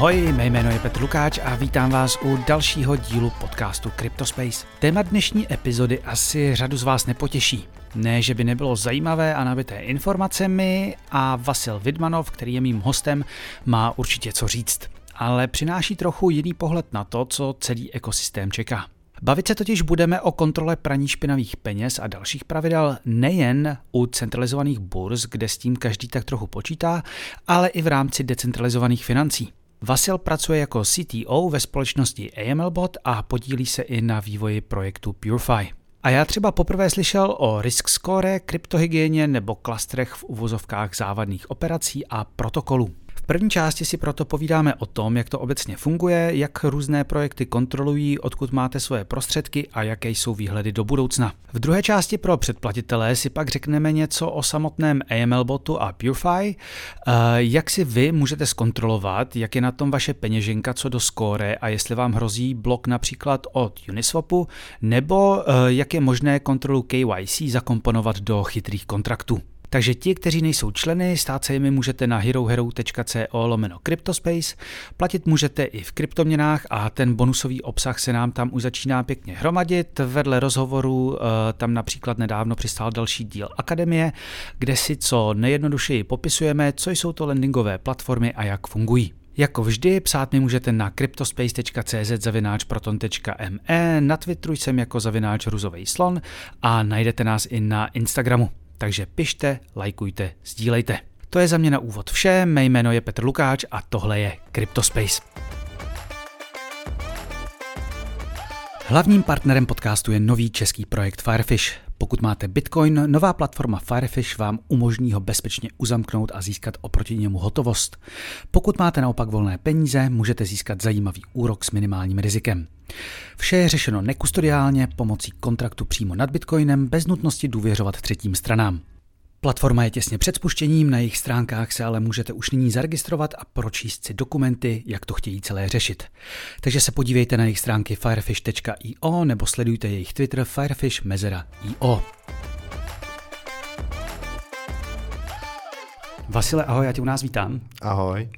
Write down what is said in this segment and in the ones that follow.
Ahoj, mé jméno je Petr Lukáč a vítám vás u dalšího dílu podcastu CryptoSpace. Téma dnešní epizody asi řadu z vás nepotěší. Ne, že by nebylo zajímavé a nabité informacemi a Vasil Vidmanov, který je mým hostem, má určitě co říct. Ale přináší trochu jiný pohled na to, co celý ekosystém čeká. Bavit se totiž budeme o kontrole praní špinavých peněz a dalších pravidel nejen u centralizovaných burz, kde s tím každý tak trochu počítá, ale i v rámci decentralizovaných financí. Vasil pracuje jako CTO ve společnosti AMLBot a podílí se i na vývoji projektu Purify. A já třeba poprvé slyšel o risk score, kryptohygieně nebo klastrech v uvozovkách závadných operací a protokolů první části si proto povídáme o tom, jak to obecně funguje, jak různé projekty kontrolují, odkud máte svoje prostředky a jaké jsou výhledy do budoucna. V druhé části pro předplatitele si pak řekneme něco o samotném AML botu a Purify, eh, jak si vy můžete zkontrolovat, jak je na tom vaše peněženka co do score a jestli vám hrozí blok například od Uniswapu, nebo eh, jak je možné kontrolu KYC zakomponovat do chytrých kontraktů. Takže ti, kteří nejsou členy, stát se jimi můžete na herohero.co lomeno Cryptospace, platit můžete i v kryptoměnách a ten bonusový obsah se nám tam už začíná pěkně hromadit. Vedle rozhovoru eh, tam například nedávno přistál další díl Akademie, kde si co nejjednodušeji popisujeme, co jsou to landingové platformy a jak fungují. Jako vždy, psát mi můžete na cryptospace.cz zavináč proton.me, na Twitteru jsem jako zavináč ruzovej slon a najdete nás i na Instagramu. Takže pište, lajkujte, sdílejte. To je za mě na úvod vše, mé jméno je Petr Lukáč a tohle je Cryptospace. Hlavním partnerem podcastu je nový český projekt Firefish. Pokud máte Bitcoin, nová platforma Firefish vám umožní ho bezpečně uzamknout a získat oproti němu hotovost. Pokud máte naopak volné peníze, můžete získat zajímavý úrok s minimálním rizikem. Vše je řešeno nekustodiálně pomocí kontraktu přímo nad Bitcoinem bez nutnosti důvěřovat třetím stranám. Platforma je těsně před spuštěním, na jejich stránkách se ale můžete už nyní zaregistrovat a pročíst si dokumenty, jak to chtějí celé řešit. Takže se podívejte na jejich stránky firefish.io nebo sledujte jejich Twitter firefish.io. Vasile, ahoj, já tě u nás vítám. Ahoj.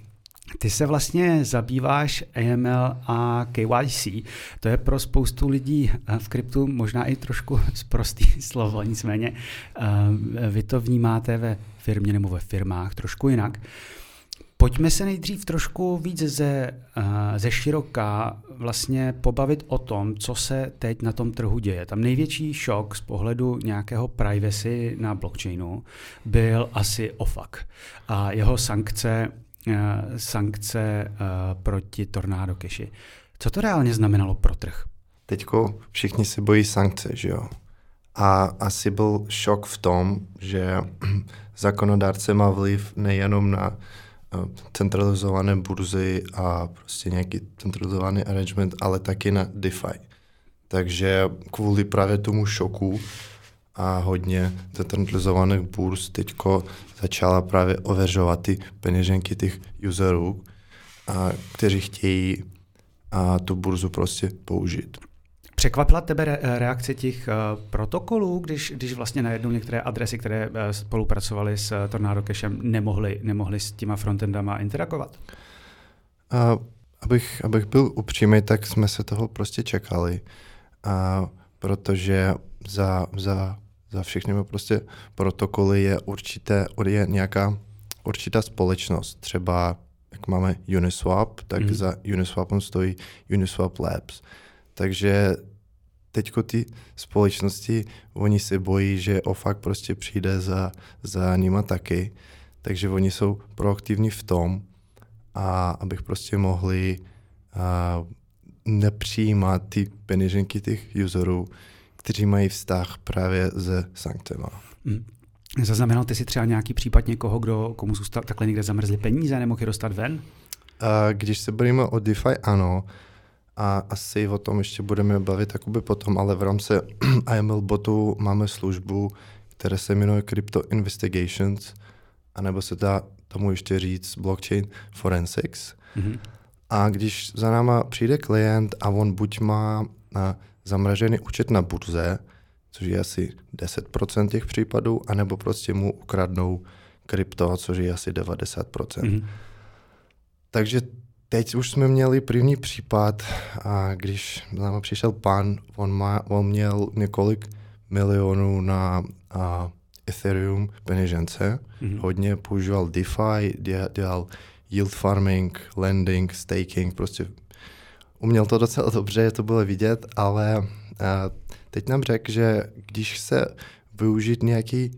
Ty se vlastně zabýváš AML a KYC. To je pro spoustu lidí v kryptu možná i trošku zprostý slovo, nicméně eh, vy to vnímáte ve firmě nebo ve firmách trošku jinak. Pojďme se nejdřív trošku víc ze, eh, ze široka vlastně pobavit o tom, co se teď na tom trhu děje. Tam největší šok z pohledu nějakého privacy na blockchainu byl asi OFAC a jeho sankce Eh, sankce eh, proti Tornado Cashi. Co to reálně znamenalo pro trh? Teďko všichni se bojí sankce, že jo? A asi byl šok v tom, že zákonodárce má vliv nejenom na eh, centralizované burzy a prostě nějaký centralizovaný arrangement, ale taky na DeFi. Takže kvůli právě tomu šoku a hodně decentralizovaných burz teďko začala právě ověřovat ty peněženky těch userů, a, kteří chtějí a tu burzu prostě použít. Překvapila tebe reakce těch uh, protokolů, když, když vlastně najednou některé adresy, které uh, spolupracovaly s uh, Tornado Cashem, nemohly, nemohly s těma frontendama interagovat? Uh, abych, abych byl upřímný, tak jsme se toho prostě čekali, uh, protože za, za za všechny prostě protokoly je určité, je nějaká určitá společnost. Třeba jak máme Uniswap, tak mm. za Uniswapem stojí Uniswap Labs. Takže teďko ty společnosti, oni se bojí, že OFAC prostě přijde za, za nima taky, takže oni jsou proaktivní v tom, a abych prostě mohli a, nepřijímat ty peněženky těch userů, kteří mají vztah právě se sankcema. Hmm. Zaznamenal ty si třeba nějaký případ někoho, kdo, komu zůstal takhle někde zamrzly peníze, nemohl je dostat ven? A když se bavíme o DeFi, ano. A asi o tom ještě budeme bavit jakoby potom, ale v rámci AML botu máme službu, která se jmenuje Crypto Investigations, anebo se dá tomu ještě říct Blockchain Forensics. Mm-hmm. A když za náma přijde klient a on buď má zamražený účet na burze, což je asi 10% těch případů, anebo prostě mu ukradnou krypto, což je asi 90%. Mm-hmm. Takže teď už jsme měli první případ, a když nám přišel pán, on, má, on měl několik milionů na a, Ethereum peněžence, mm-hmm. hodně používal DeFi, dělal yield farming, lending, staking, prostě uměl to docela dobře, to bylo vidět, ale a, teď nám řekl, že když se využít nějaký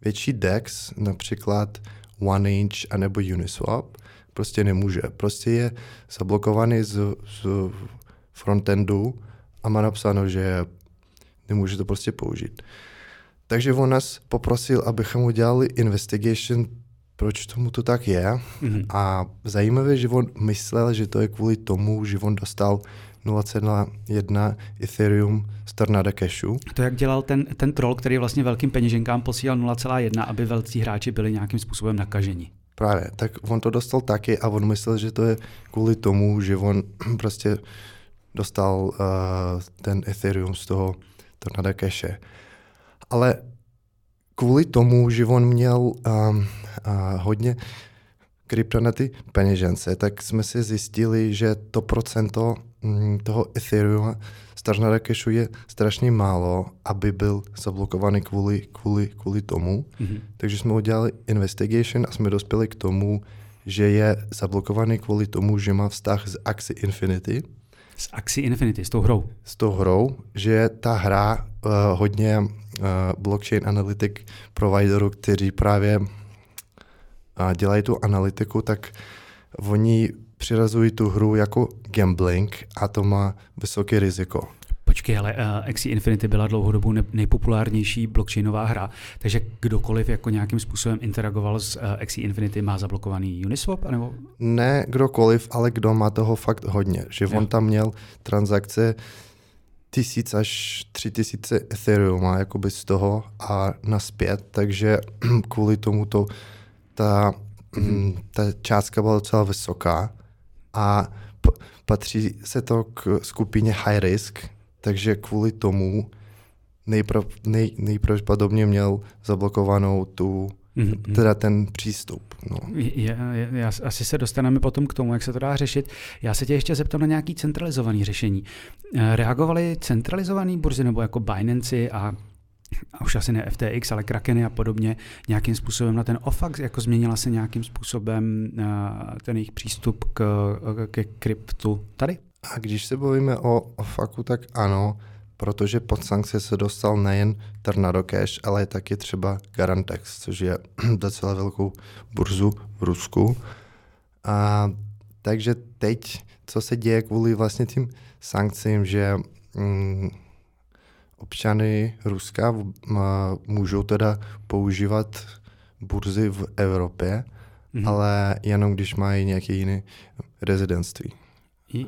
větší DEX, například OneInch anebo Uniswap, prostě nemůže. Prostě je zablokovaný z, z frontendu a má napsáno, že nemůže to prostě použít. Takže on nás poprosil, abychom udělali investigation, proč tomu to tak je. Mm-hmm. A zajímavé, že on myslel, že to je kvůli tomu, že on dostal 0,1 Ethereum z Tornado Cashu. To jak dělal ten, ten troll, který vlastně velkým peněženkám posílal 0,1, aby velcí hráči byli nějakým způsobem nakaženi. Právě, tak on to dostal taky a on myslel, že to je kvůli tomu, že on prostě dostal uh, ten Ethereum z toho Tornado Cache. Ale kvůli tomu, že on měl um, uh, hodně krypto na ty peněžence, tak jsme si zjistili, že to procento mm, toho Ethereum z Tornado Cashu je strašně málo, aby byl zablokovaný kvůli, kvůli, kvůli tomu. Mm-hmm. Takže jsme udělali investigation a jsme dospěli k tomu, že je zablokovaný kvůli tomu, že má vztah s Axie Infinity. S Axie Infinity, s tou hrou? S tou hrou, že ta hra uh, hodně uh, blockchain analytic providerů, kteří právě uh, dělají tu analytiku, tak oni přirazují tu hru jako gambling a to má vysoké riziko. Počkej, ale uh, Axie Infinity byla dlouhodobou nejpopulárnější blockchainová hra, takže kdokoliv jako nějakým způsobem interagoval s uh, Axie Infinity má zablokovaný Uniswap? Anebo? Ne kdokoliv, ale kdo má toho fakt hodně. Že jo. on tam měl transakce tisíc až tři tisíce Ethereum jakoby z toho a naspět, takže kvůli tomu to ta, mm-hmm. ta částka byla docela vysoká a p- patří se to k skupině high risk, takže kvůli tomu nejprav, nej, nejpravděpodobně měl zablokovanou tu Mm-hmm. teda ten přístup. No. Je, je, já, asi se dostaneme potom k tomu, jak se to dá řešit. Já se tě ještě zeptám na nějaký centralizovaný řešení. Eh, reagovali centralizovaný burzy nebo jako Binance a a už asi ne FTX, ale Krakeny a podobně, nějakým způsobem na ten OFAX, jako změnila se nějakým způsobem uh, ten jejich přístup k, ke kryptu tady? A když se bavíme o OFACu, tak ano, protože pod sankce se dostal nejen Tornado Cash, ale taky třeba Garantex, což je docela velkou burzu v Rusku. A, takže teď, co se děje kvůli vlastně tím sankcím, že mm, občany Ruska můžou teda používat burzy v Evropě, mm-hmm. ale jenom když mají nějaké jiné rezidentství.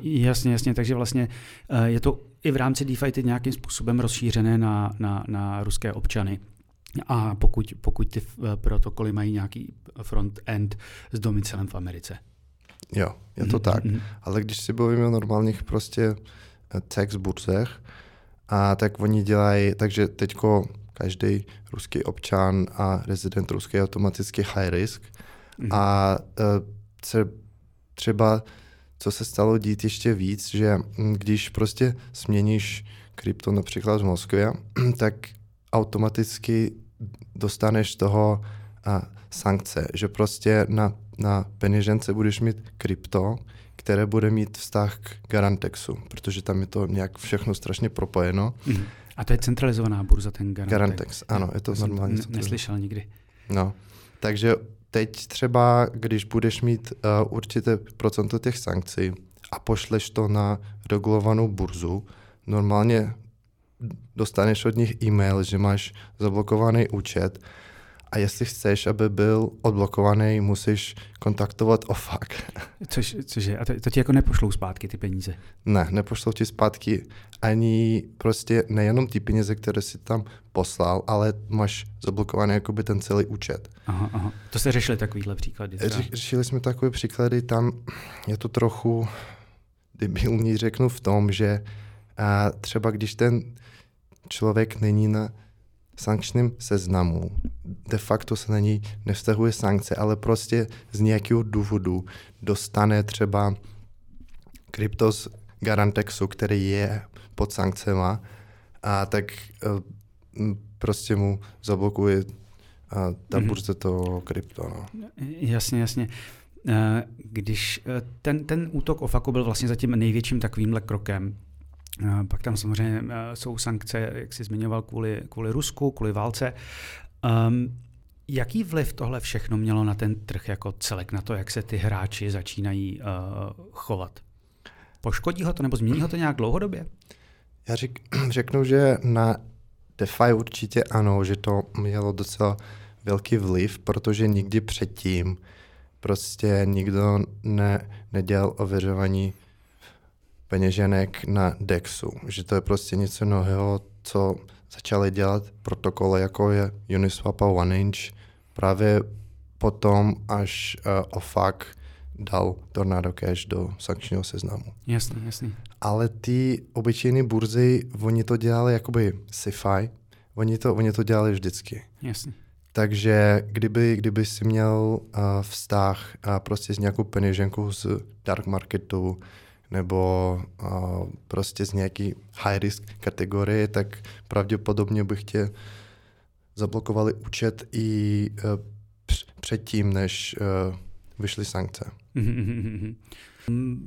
Jasně, jasně, takže vlastně eh, je to i v rámci DeFi nějakým způsobem rozšířené na, na, na ruské občany. A pokud, pokud ty eh, protokoly mají nějaký front-end s domicilem v Americe. Jo, je to mm-hmm. tak. Mhm. Ale když si bavíme o normálních prostě eh, text burzech, a tak oni dělají, takže teďko každý ruský občan a rezident ruský je automaticky high risk. Mm-hmm. A uh, třeba, co se stalo dít ještě víc, že když prostě změníš krypto například v Moskvě, tak automaticky dostaneš toho uh, sankce, že prostě na, na peněžence budeš mít krypto, které bude mít vztah k Garantexu, protože tam je to nějak všechno strašně propojeno. Mm. A to je centralizovaná burza, ten Garantex. Garantex, ano, je to normálně. Neslyšel nikdy. No, takže teď třeba, když budeš mít uh, určité procento těch sankcí a pošleš to na regulovanou burzu, normálně dostaneš od nich e-mail, že máš zablokovaný účet a jestli chceš, aby byl odblokovaný, musíš kontaktovat OFAC. Což, cože? A to, to ti jako nepošlou zpátky ty peníze? Ne, nepošlou ti zpátky ani prostě nejenom ty peníze, které si tam poslal, ale máš zablokovaný jakoby ten celý účet. Aha, aha. To jste řešili takovýhle příklady? Třeba? Řešili jsme takové příklady, tam je to trochu debilní, řeknu v tom, že a třeba když ten člověk není na sankčním seznamu. De facto se na ní nevztahuje sankce, ale prostě z nějakého důvodu dostane třeba kryptos Garantexu, který je pod sankcema, a tak uh, prostě mu zablokuje a ta mm-hmm. burze to krypto. No. Jasně, jasně. Eh, když eh, ten, ten útok OFAKu byl vlastně zatím největším takovýmhle krokem, eh, pak tam samozřejmě jsou sankce, jak jsi zmiňoval, kvůli, kvůli Rusku, kvůli válce. Um, jaký vliv tohle všechno mělo na ten trh jako celek, na to, jak se ty hráči začínají uh, chovat? Poškodí ho to nebo změní ho to nějak dlouhodobě? Já řek, řeknu, že na DeFi určitě ano, že to mělo docela velký vliv, protože nikdy předtím prostě nikdo ne, nedělal ověřování peněženek na DEXu. Že to je prostě něco nového, co začali dělat protokoly, jako je Uniswap a OneInch, právě potom, až uh, OFAC dal Tornado Cash do sankčního seznamu. Jasně, jasně. Ale ty obyčejné burzy, oni to dělali jakoby sci-fi, oni to, oni to dělali vždycky. Jasně. Takže kdyby, kdyby si měl uh, vztah uh, prostě s nějakou peněženkou z dark marketu nebo prostě z nějaký high risk kategorie, tak pravděpodobně bych tě zablokovali účet i uh, předtím, než uh, vyšly sankce.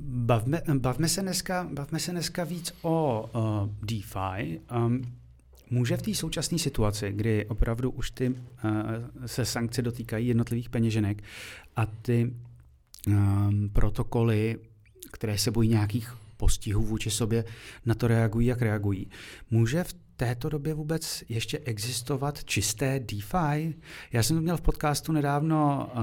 Bavme, bavme, se dneska, bavme se dneska víc o uh, DeFi. Um, Může v té současné situaci, kdy opravdu už ty uh, se sankce dotýkají jednotlivých peněženek a ty um, protokoly, které se bojí nějakých postihů vůči sobě, na to reagují, jak reagují. Může v této době vůbec ještě existovat čisté DeFi? Já jsem to měl v podcastu nedávno uh,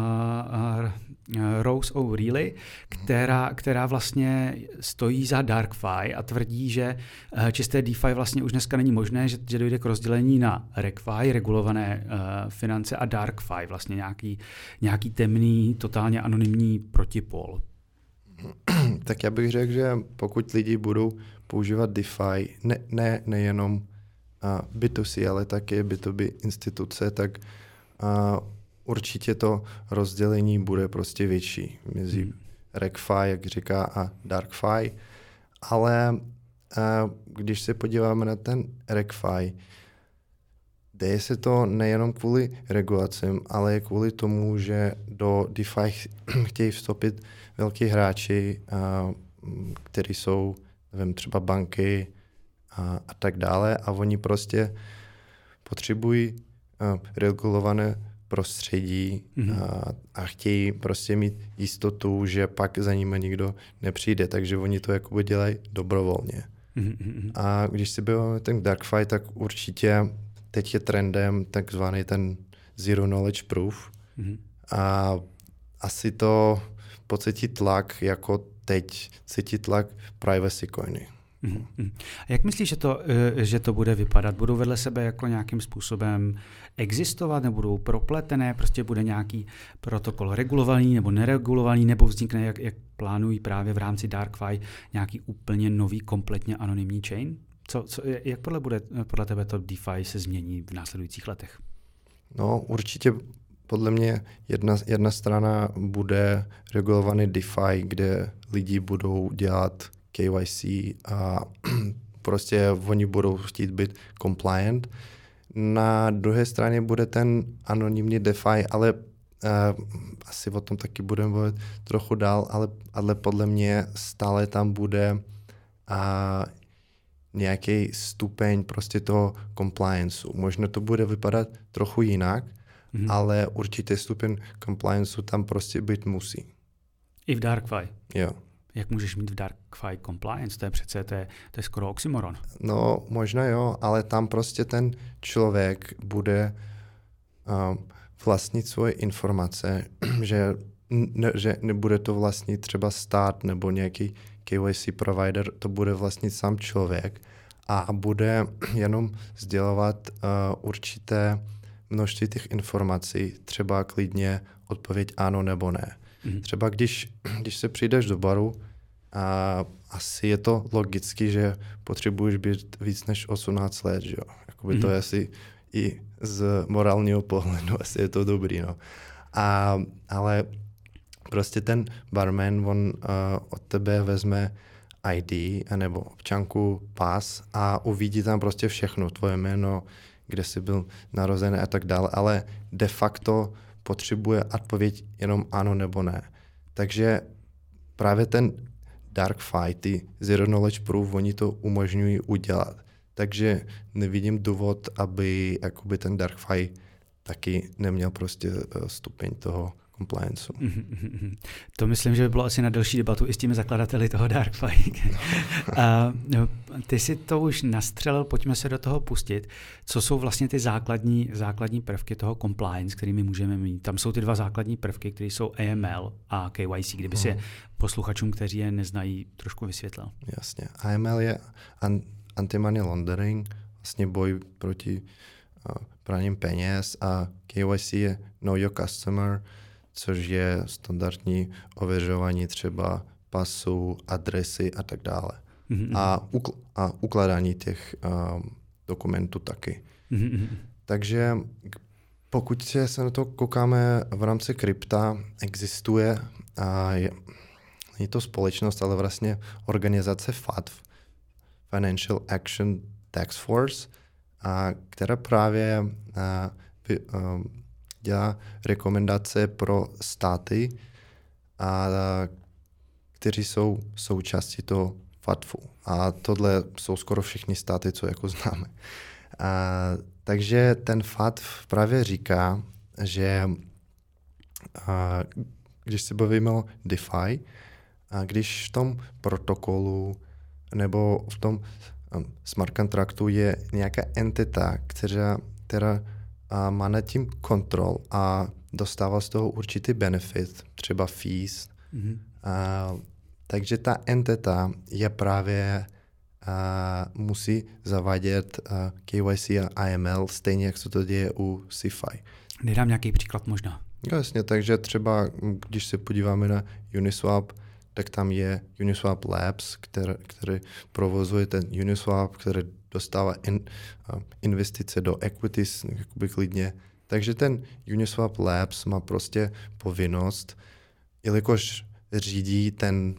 uh, Rose O'Reilly, která, která vlastně stojí za DarkFi a tvrdí, že uh, čisté DeFi vlastně už dneska není možné, že, že dojde k rozdělení na RegFi, regulované uh, finance, a DarkFi, vlastně nějaký, nějaký temný, totálně anonymní protipol. Tak já bych řekl, že pokud lidi budou používat DeFi, ne, ne, nejenom B2C, ale také B2B instituce, tak a určitě to rozdělení bude prostě větší mezi hmm. RegFi, jak říká, a DarkFi. Ale a když se podíváme na ten RegFi, děje se to nejenom kvůli regulacím, ale kvůli tomu, že do DeFi chtějí vstoupit velký hráči, kteří jsou nevím, třeba banky, a, a tak dále a oni prostě potřebují regulované prostředí mm-hmm. a, a chtějí prostě mít jistotu, že pak za nimi nikdo nepřijde, takže oni to jakoby dělají dobrovolně. Mm-hmm. A když si byl ten DarkFi, tak určitě teď je trendem takzvaný ten Zero Knowledge Proof mm-hmm. a asi to pocítí tlak, jako teď cítí tlak privacy coiny. Mm-hmm. A jak myslíš, že to, eh, že to bude vypadat? Budou vedle sebe jako nějakým způsobem existovat, nebo budou propletené, prostě bude nějaký protokol regulovaný nebo neregulovaný, nebo vznikne, jak, jak plánují právě v rámci DarkFi, nějaký úplně nový, kompletně anonymní chain? Co, co, jak podle, bude, podle tebe to DeFi se změní v následujících letech? No určitě podle mě jedna, jedna strana bude regulovaný DeFi, kde lidi budou dělat KYC a prostě oni budou chtít být compliant. Na druhé straně bude ten anonymní DeFi, ale uh, asi o tom taky budeme mluvit trochu dál, ale, ale podle mě stále tam bude uh, nějaký stupeň prostě toho complianceu. Možná to bude vypadat trochu jinak, mm-hmm. ale určitě stupeň complianceu tam prostě být musí. I v DarkFi? Jo. Jak můžeš mít v DarkFi compliance? To je přece to je, to je skoro oxymoron. No, možná jo, ale tam prostě ten člověk bude um, vlastnit svoje informace, že, ne, že nebude to vlastnit třeba stát nebo nějaký KYC provider, to bude vlastnit sám člověk a bude jenom sdělovat uh, určité množství těch informací, třeba klidně odpověď ano nebo ne. Mm-hmm. Třeba když, když se přijdeš do baru, a asi je to logicky, že potřebuješ být víc než 18 let, že jo. Jakoby mm-hmm. to je asi i z morálního pohledu asi je to dobrý, no. A, ale prostě ten barman, on uh, od tebe vezme ID nebo občanku, pas a uvidí tam prostě všechno, tvoje jméno, kde jsi byl narozený a tak dále, ale de facto potřebuje odpověď jenom ano nebo ne. Takže právě ten dark fight, ty zero knowledge proof, oni to umožňují udělat. Takže nevidím důvod, aby jakoby ten dark fight taky neměl prostě eh, stupeň toho compliance. Mm-hmm. To myslím, že by bylo asi na další debatu i s těmi zakladateli toho Darkfly. a, no, ty si to už nastřelil, pojďme se do toho pustit. Co jsou vlastně ty základní, základní prvky toho compliance, kterými můžeme mít? Tam jsou ty dva základní prvky, které jsou AML a KYC, kdyby si je posluchačům, kteří je neznají, trošku vysvětlil. Jasně. AML je anti-money laundering, vlastně boj proti praním peněz a KYC je Know Your Customer, což je standardní ověřování třeba pasu, adresy a tak dále. Mm-hmm. A, ukl- a ukládání těch um, dokumentů taky. Mm-hmm. Takže pokud se na to koukáme v rámci krypta, existuje a je, je to společnost, ale vlastně organizace FATF, Financial Action Tax Force, a která právě a, vy, a, dělá rekomendace pro státy, a, kteří jsou součástí toho FATFu. A tohle jsou skoro všechny státy, co jako známe. A, takže ten FATF právě říká, že a, když se bavíme o DeFi, a když v tom protokolu nebo v tom smart kontraktu je nějaká entita, která, která a má nad tím kontrol a dostává z toho určitý benefit, třeba fees. Mm-hmm. A, takže ta entita je právě a, musí zavádět a, KYC a AML, stejně jak se to děje u CFI. Nedám nějaký příklad možná. Jasně, takže třeba, když se podíváme na Uniswap, tak tam je Uniswap Labs, který, který provozuje ten Uniswap, který dostává in, uh, investice do equities jakoby klidně. Takže ten Uniswap Labs má prostě povinnost, jelikož řídí ten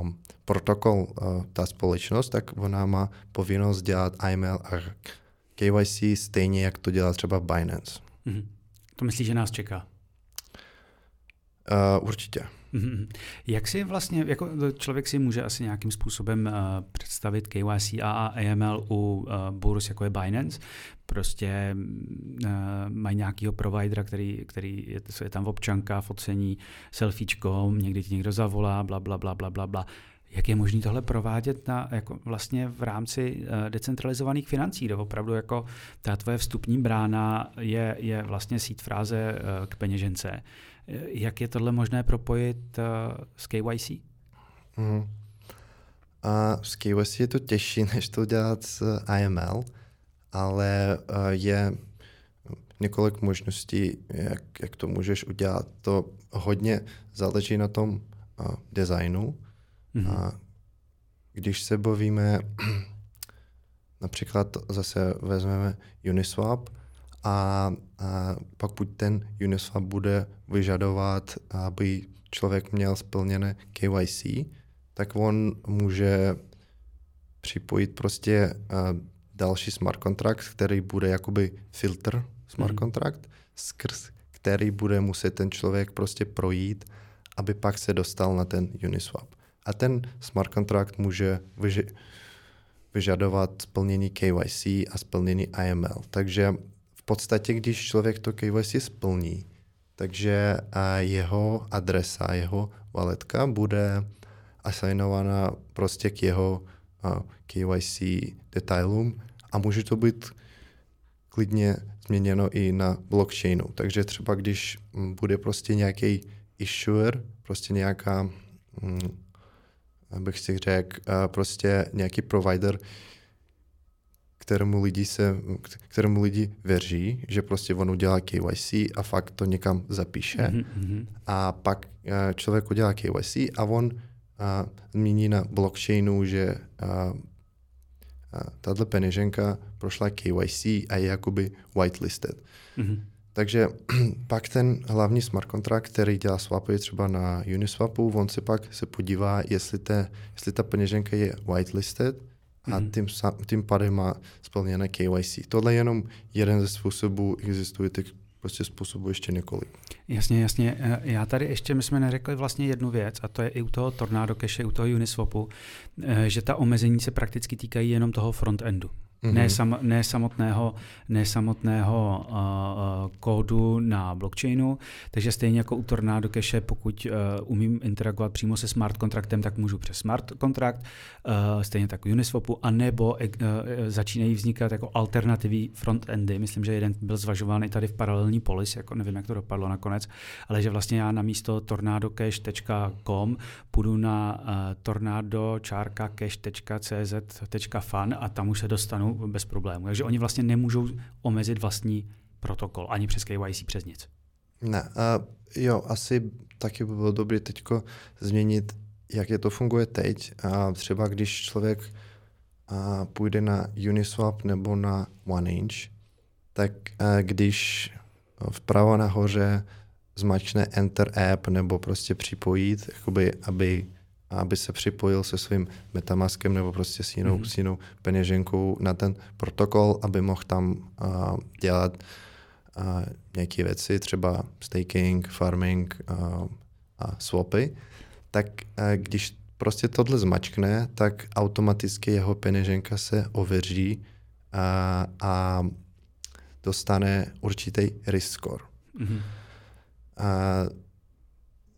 um, protokol uh, ta společnost, tak ona má povinnost dělat IML a KYC stejně, jak to dělá třeba Binance. Mm-hmm. To myslíš, že nás čeká? Uh, určitě. Jak si vlastně, jako člověk si může asi nějakým způsobem uh, představit KYC a AML u uh, burus, jako je Binance, prostě uh, mají nějakého providera, který, který je, je tam občanka, focení, selfiečko, někdy ti někdo zavolá, bla, bla, bla, bla, bla, bla. Jak je možné tohle provádět na, jako vlastně v rámci uh, decentralizovaných financí, kde opravdu jako ta tvoje vstupní brána je, je vlastně sít fráze uh, k peněžence. Jak je tohle možné propojit uh, s KYC? Mm. A s KYC je to těžší, než to dělat s IML, ale uh, je několik možností, jak, jak to můžeš udělat. To hodně záleží na tom uh, designu. Mm-hmm. A když se bavíme, například zase vezmeme Uniswap, a, a pak buď ten Uniswap bude vyžadovat, aby člověk měl splněné KYC, tak on může připojit prostě uh, další smart contract, který bude jakoby filtr smart mm. contract, skrz který bude muset ten člověk prostě projít, aby pak se dostal na ten Uniswap. A ten smart contract může vyži- vyžadovat splnění KYC a splnění IML. Takže podstatě, když člověk to KYC splní, takže jeho adresa, jeho valetka bude asignovaná prostě k jeho KYC detailům a může to být klidně změněno i na blockchainu. Takže třeba když bude prostě nějaký issuer, prostě nějaká, hm, abych si řekl, prostě nějaký provider, kterému lidi, se, kterému lidi věří, že prostě on udělá KYC a fakt to někam zapíše. Mm-hmm. A pak uh, člověk udělá KYC a on uh, zmíní na blockchainu, že uh, uh, tato peněženka prošla KYC a je jakoby whitelisted. Mm-hmm. takže pak ten hlavní smart kontrakt, který dělá swapy třeba na Uniswapu, on se pak se podívá, jestli, te, jestli ta peněženka je whitelisted a mm. tím, tím pádem má splněné KYC. Tohle je jenom jeden ze způsobů, existuje těch prostě způsobů ještě několik. Jasně, jasně. Eh, já tady ještě, my jsme neřekli vlastně jednu věc, a to je i u toho Tornado Cache, u toho Uniswapu, eh, že ta omezení se prakticky týkají jenom toho frontendu. Mm-hmm. Ne, sam, ne samotného, ne samotného uh, kódu na blockchainu, takže stejně jako u Tornado Cache, pokud uh, umím interagovat přímo se smart kontraktem, tak můžu přes smart kontrakt, uh, stejně tak u Uniswapu, anebo uh, začínají vznikat jako alternativní frontendy. Myslím, že jeden byl zvažován i tady v paralelní polis, jako nevím, jak to dopadlo nakonec, ale že vlastně já na místo tornadocache.com půjdu na uh, tornado-cache.cz.fun a tam už se dostanu bez problémů. Takže oni vlastně nemůžou omezit vlastní protokol, ani přes KYC, přes nic. Ne, uh, jo, asi taky by bylo dobré teď změnit, jak je to funguje teď. A třeba když člověk uh, půjde na Uniswap nebo na OneInch, tak když vpravo nahoře zmačkne Enter App nebo prostě připojit, jakoby, aby aby se připojil se svým Metamaskem nebo prostě s jinou, mm-hmm. s jinou peněženkou na ten protokol, aby mohl tam uh, dělat uh, nějaké věci, třeba staking, farming uh, a swapy, tak uh, když prostě tohle zmačkne, tak automaticky jeho peněženka se ověří uh, a dostane určitý risk score. Mm-hmm. Uh,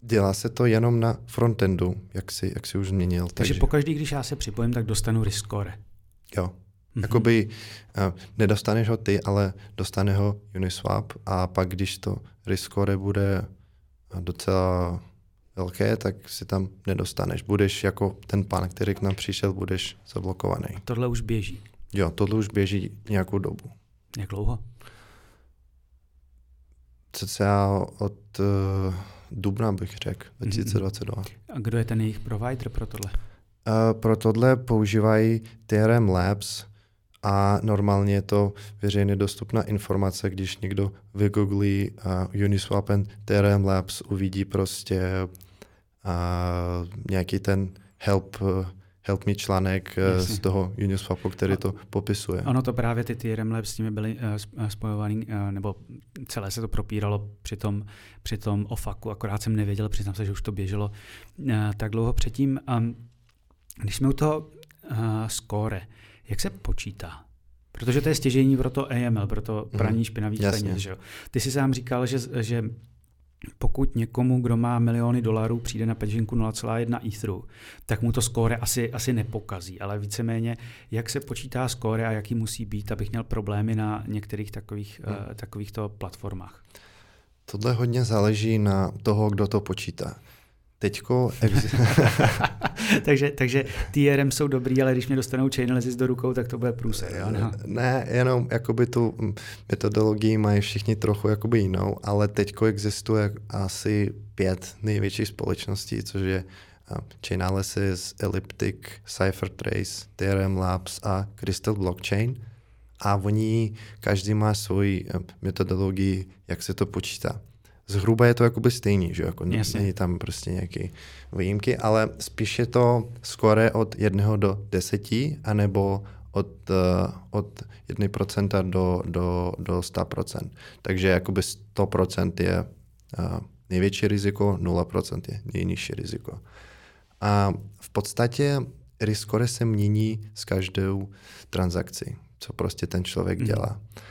Dělá se to jenom na frontendu, jak si, jak si už změnil. Takže, takže pokaždý, když já se připojím, tak dostanu risk score. Jo. Mm-hmm. Jakoby uh, nedostaneš ho ty, ale dostane ho Uniswap a pak, když to risk score bude docela velké, tak si tam nedostaneš. Budeš jako ten pán, který k nám přišel, budeš zablokovaný. Tohle už běží. Jo, tohle už běží nějakou dobu. Jak dlouho? Cca od uh, dubna bych řekl, 2022. A kdo je ten jejich provider pro tohle? Uh, pro tohle používají TRM Labs a normálně je to veřejně dostupná informace, když někdo vygooglí uh, Uniswap and TRM Labs, uvidí prostě uh, nějaký ten help uh, help me článek eh, Jasně. z toho Uniswapu, který to popisuje. Ono to právě ty TRM Labs s nimi byly uh, spojovaný, uh, nebo celé se to propíralo při tom, při tom ofaku, akorát jsem nevěděl, přiznám se, že už to běželo uh, tak dlouho předtím. Um, když jsme u toho score, jak se počítá? Protože to je stěžení pro to AML, pro to praní špinavých peněz. Ty jsi sám říkal, že, že pokud někomu, kdo má miliony dolarů, přijde na peněženku 0,1 Etheru, tak mu to skóre asi, asi nepokazí, ale víceméně, jak se počítá skóre a jaký musí být, abych měl problémy na některých takových, hmm. uh, takovýchto platformách? Tohle hodně záleží na toho, kdo to počítá. Teďko... takže, takže TRM jsou dobrý, ale když mě dostanou Chainalysis do rukou, tak to bude průser, jo? No. Ne, jenom jakoby tu metodologii mají všichni trochu jakoby jinou, ale teďko existuje asi pět největších společností, což je Chainalysis, Elliptic, CipherTrace, TRM Labs a Crystal Blockchain. A oni, každý má svoji metodologii, jak se to počítá zhruba je to jakoby stejný, že jako Jasně. není tam prostě nějaké výjimky, ale spíš je to skore od jednoho do deseti, anebo od, uh, od 1% do, do, do 100%. Takže jakoby 100% je uh, největší riziko, 0% je nejnižší riziko. A v podstatě risk score se mění s každou transakcí, co prostě ten člověk mm. dělá. Mm.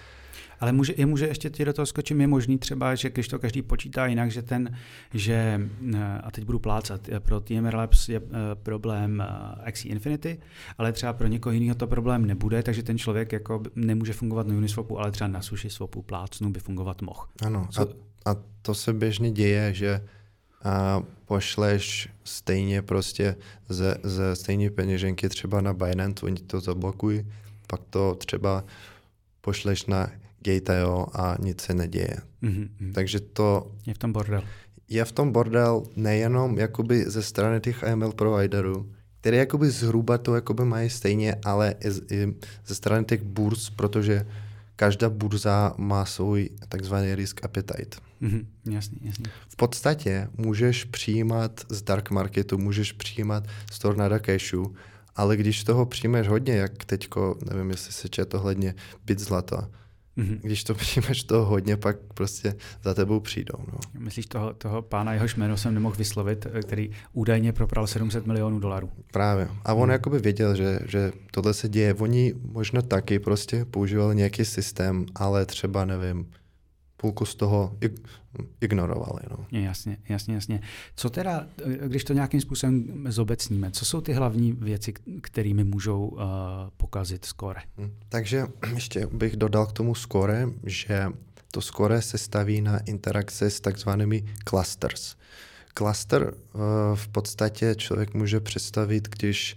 Ale může, je může ještě ti do toho skočím, je možný třeba, že když to každý počítá jinak, že ten, že, eh, a teď budu plácat, eh, pro TMR Labs je eh, problém XE Infinity, ale třeba pro někoho jiného to problém nebude, takže ten člověk jako nemůže fungovat na Uniswapu, ale třeba na sushi swapu plácnu by fungovat mohl. Ano, a, a to se běžně děje, že a pošleš stejně prostě ze, ze stejné peněženky třeba na Binance, oni to zablokují, pak to třeba pošleš na Gateo a nic se neděje. Mm-hmm. Takže to... Je v tom bordel. Je v tom bordel nejenom jakoby ze strany těch AML providerů, které jakoby zhruba to jakoby mají stejně, ale i, i ze strany těch burs, protože každá burza má svůj takzvaný risk appetite. Mm-hmm, jasně, jasně. V podstatě můžeš přijímat z dark marketu, můžeš přijímat z Tornada Cashu, ale když toho přijmeš hodně, jak teďko, nevím, jestli se četl ohledně byt zlata, mm-hmm. když to přijmeš toho hodně, pak prostě za tebou přijdou. No. Myslíš toho, toho pána, jehož jméno jsem nemohl vyslovit, který údajně propral 700 milionů dolarů? Právě. A on mm. jakoby věděl, že, že tohle se děje. Oni možná taky prostě používali nějaký systém, ale třeba, nevím, půlku z toho ignorovali. No. Jasně, jasně, jasně. Co teda, když to nějakým způsobem zobecníme, co jsou ty hlavní věci, kterými můžou uh, pokazit skore? Hm, takže ještě bych dodal k tomu skore, že to skore se staví na interakce s takzvanými clusters. Cluster uh, v podstatě člověk může představit, když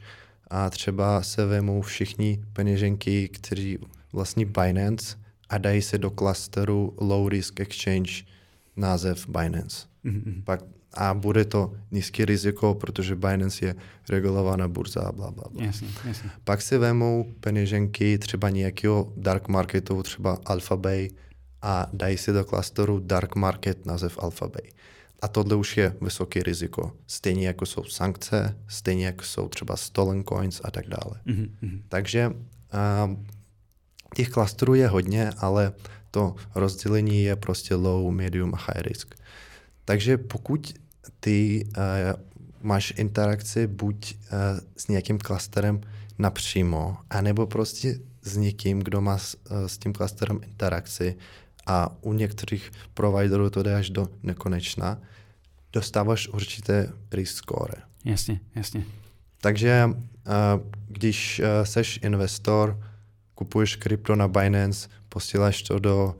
a třeba se vemou všichni peněženky, kteří vlastní Binance a dají se do klasteru Low Risk Exchange název Binance. Mm-hmm. Pak, a bude to nízké riziko, protože Binance je regulovaná burza a bla, bla, bla. Jasně, jasně. Pak si vemou peněženky třeba nějakého dark marketu, třeba Alphabay a dají si do klasteru dark market název Alphabay. A tohle už je vysoké riziko. Stejně jako jsou sankce, stejně jako jsou třeba stolen coins a tak dále. Mm-hmm. Takže uh, Těch klastrů je hodně, ale to rozdělení je prostě low, medium a high risk. Takže pokud ty uh, máš interakci buď uh, s nějakým klasterem napřímo, anebo prostě s někým, kdo má s, uh, s tím klasterem interakci a u některých providerů to jde až do nekonečna, dostáváš určité risk score. Jasně, jasně. Takže uh, když uh, seš investor, kupuješ krypto na Binance, posíláš to do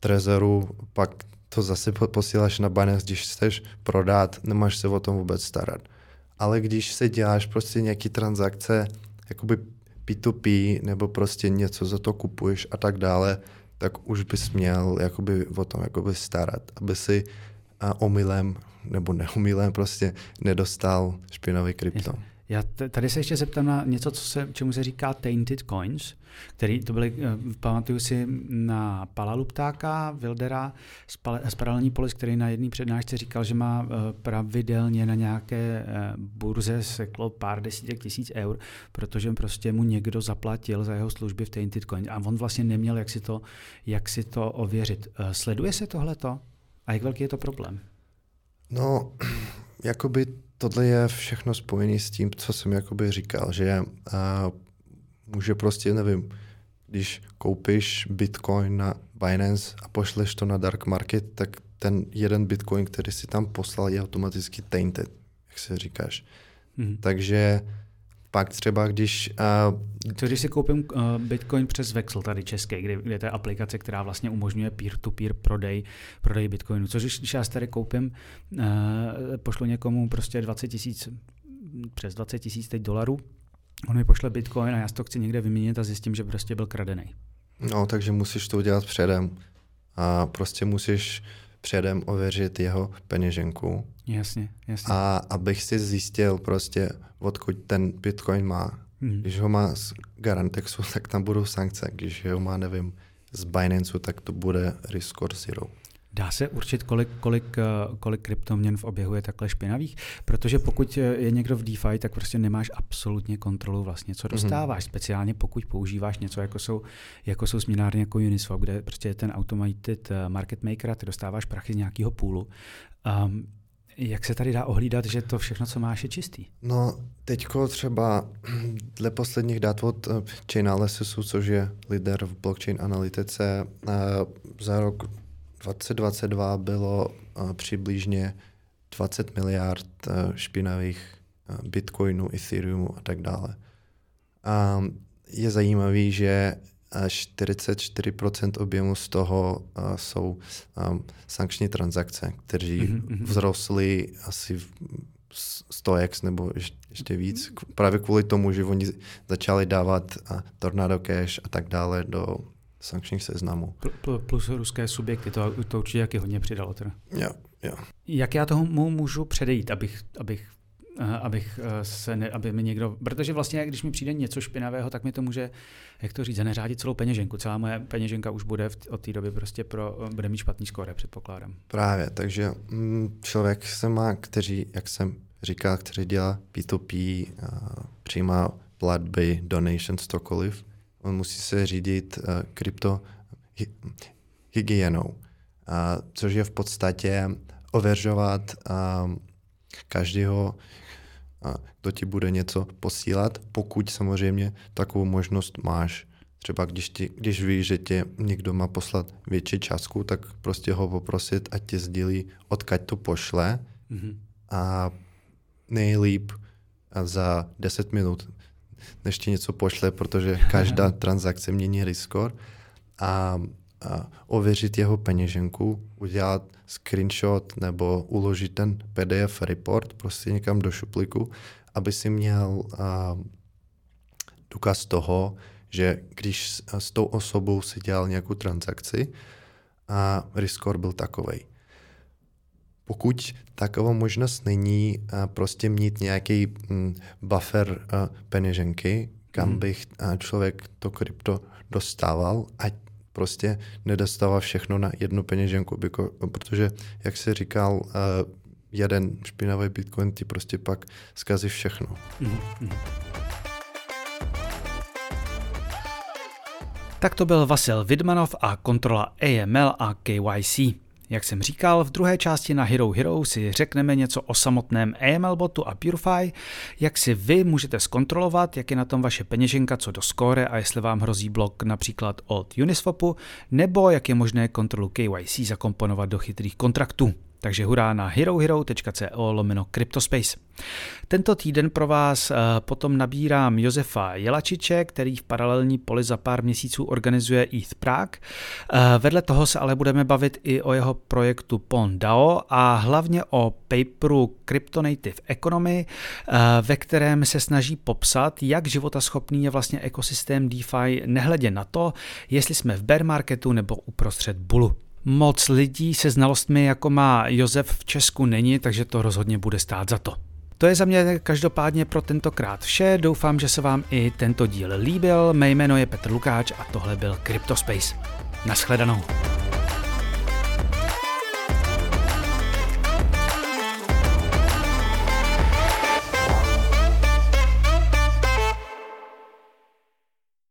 Trezoru, pak to zase posíláš na Binance, když chceš prodat, nemáš se o tom vůbec starat. Ale když se děláš prostě nějaký transakce, jakoby P2P, nebo prostě něco za to kupuješ a tak dále, tak už bys měl jakoby o tom jakoby starat, aby si omylem nebo neumylem prostě nedostal špinavý krypto. Jasně. Já tady se ještě zeptám na něco, co se, čemu se říká tainted coins, který to byly, eh, pamatuju si na Palalu ptáka, Wildera z, Paralelní polis, který na jedné přednášce říkal, že má eh, pravidelně na nějaké eh, burze seklo pár desítek tisíc eur, protože prostě mu někdo zaplatil za jeho služby v tainted coin a on vlastně neměl, jak si to, jak si to ověřit. Sleduje se tohleto? A jak velký je to problém? No, jakoby tohle je všechno spojené s tím, co jsem jakoby říkal, že a, může prostě, nevím, když koupíš bitcoin na Binance a pošleš to na dark market, tak ten jeden bitcoin, který si tam poslal, je automaticky tainted, jak se říkáš. Mm-hmm. Takže pak třeba, když... Uh, to, když si koupím uh, Bitcoin přes Vexel, tady český, kde, kde to je aplikace, která vlastně umožňuje peer-to-peer prodej, prodej Bitcoinu. Což když, když já tady koupím, uh, pošlu někomu prostě 20 tisíc, přes 20 tisíc teď dolarů, on mi pošle Bitcoin a já si to chci někde vyměnit a zjistím, že prostě byl kradený. No, takže musíš to udělat předem. A prostě musíš předem ověřit jeho peněženku. Jasně, jasně. A abych si zjistil prostě, odkud ten Bitcoin má. Hmm. Když ho má z Garantexu, tak tam budou sankce. Když ho má, nevím, z Binance, tak to bude risk score zero. Dá se určit, kolik, kolik, eh, kolik kryptoměn v oběhu je takhle špinavých? Protože pokud je někdo v DeFi, tak prostě nemáš absolutně kontrolu vlastně, co mhm. dostáváš, mm-hmm. speciálně pokud používáš něco, jako jsou, jako jsou směnárny jako Uniswap, kde prostě je ten automated eh, market maker a ty dostáváš prachy z nějakého půlu. Um, jak se tady dá ohlídat, že to všechno, co máš, je čistý? No, teďko třeba dle posledních dat od eh, Chainalysisu, což je líder v blockchain analytice, za rok 2022 bylo uh, přibližně 20 miliard uh, špinavých uh, bitcoinů, ethereum a tak dále. Um, je zajímavý, že 44% objemu z toho jsou sankční transakce, které mm-hmm. vzrostly asi 100x nebo ještě víc. Právě kvůli tomu, že oni začali dávat Tornado Cash a tak dále do sankčních seznamů. Plus ruské subjekty, to, to určitě jaký hodně přidalo teda. Jo, jo. Jak já tomu můžu předejít, abych, abych abych se ne, aby mi někdo, protože vlastně, když mi přijde něco špinavého, tak mi to může, jak to říct, zaneřádit celou peněženku. Celá moje peněženka už bude v, od té doby prostě pro, bude mít špatný skóre, předpokládám. Právě, takže mm, člověk se má, kteří, jak jsem říkal, který dělá P2P, přijímá platby, donations, cokoliv, musí se řídit krypto hygienou, což je v podstatě ověřovat každého, kdo ti bude něco posílat, pokud samozřejmě takovou možnost máš. Třeba když, ti, když víš, že tě někdo má poslat větší částku, tak prostě ho poprosit, ať ti sdílí, odkaď to pošle mm-hmm. a nejlíp za 10 minut, než ti něco pošle, protože každá transakce mění riskor a ověřit jeho peněženku, udělat screenshot nebo uložit ten PDF report prostě někam do šuplíku, aby si měl a, důkaz toho, že když s tou osobou si dělal nějakou transakci a riskor byl takový. Pokud taková možnost není, prostě mít nějaký mm, buffer peněženky, kam hmm. bych člověk to krypto dostával, ať prostě nedostává všechno na jednu peněženku, protože, jak se říkal, jeden špinavý bitcoin ti prostě pak zkazí všechno. Mm-hmm. Tak to byl Vasil Vidmanov a kontrola AML a KYC. Jak jsem říkal, v druhé části na Hero Hero si řekneme něco o samotném AML botu a Purify, jak si vy můžete zkontrolovat, jak je na tom vaše peněženka co do score a jestli vám hrozí blok například od Uniswapu, nebo jak je možné kontrolu KYC zakomponovat do chytrých kontraktů. Takže hurá na herohero.co lomeno Cryptospace. Tento týden pro vás eh, potom nabírám Josefa Jelačiče, který v paralelní poli za pár měsíců organizuje ETH Prague. Eh, vedle toho se ale budeme bavit i o jeho projektu PonDAO a hlavně o paperu Cryptonative Economy, eh, ve kterém se snaží popsat, jak životaschopný je vlastně ekosystém DeFi nehledě na to, jestli jsme v bear marketu nebo uprostřed bulu. Moc lidí se znalostmi, jako má Josef v Česku, není, takže to rozhodně bude stát za to. To je za mě každopádně pro tentokrát vše. Doufám, že se vám i tento díl líbil. Mé jméno je Petr Lukáč a tohle byl Cryptospace. Naschledanou.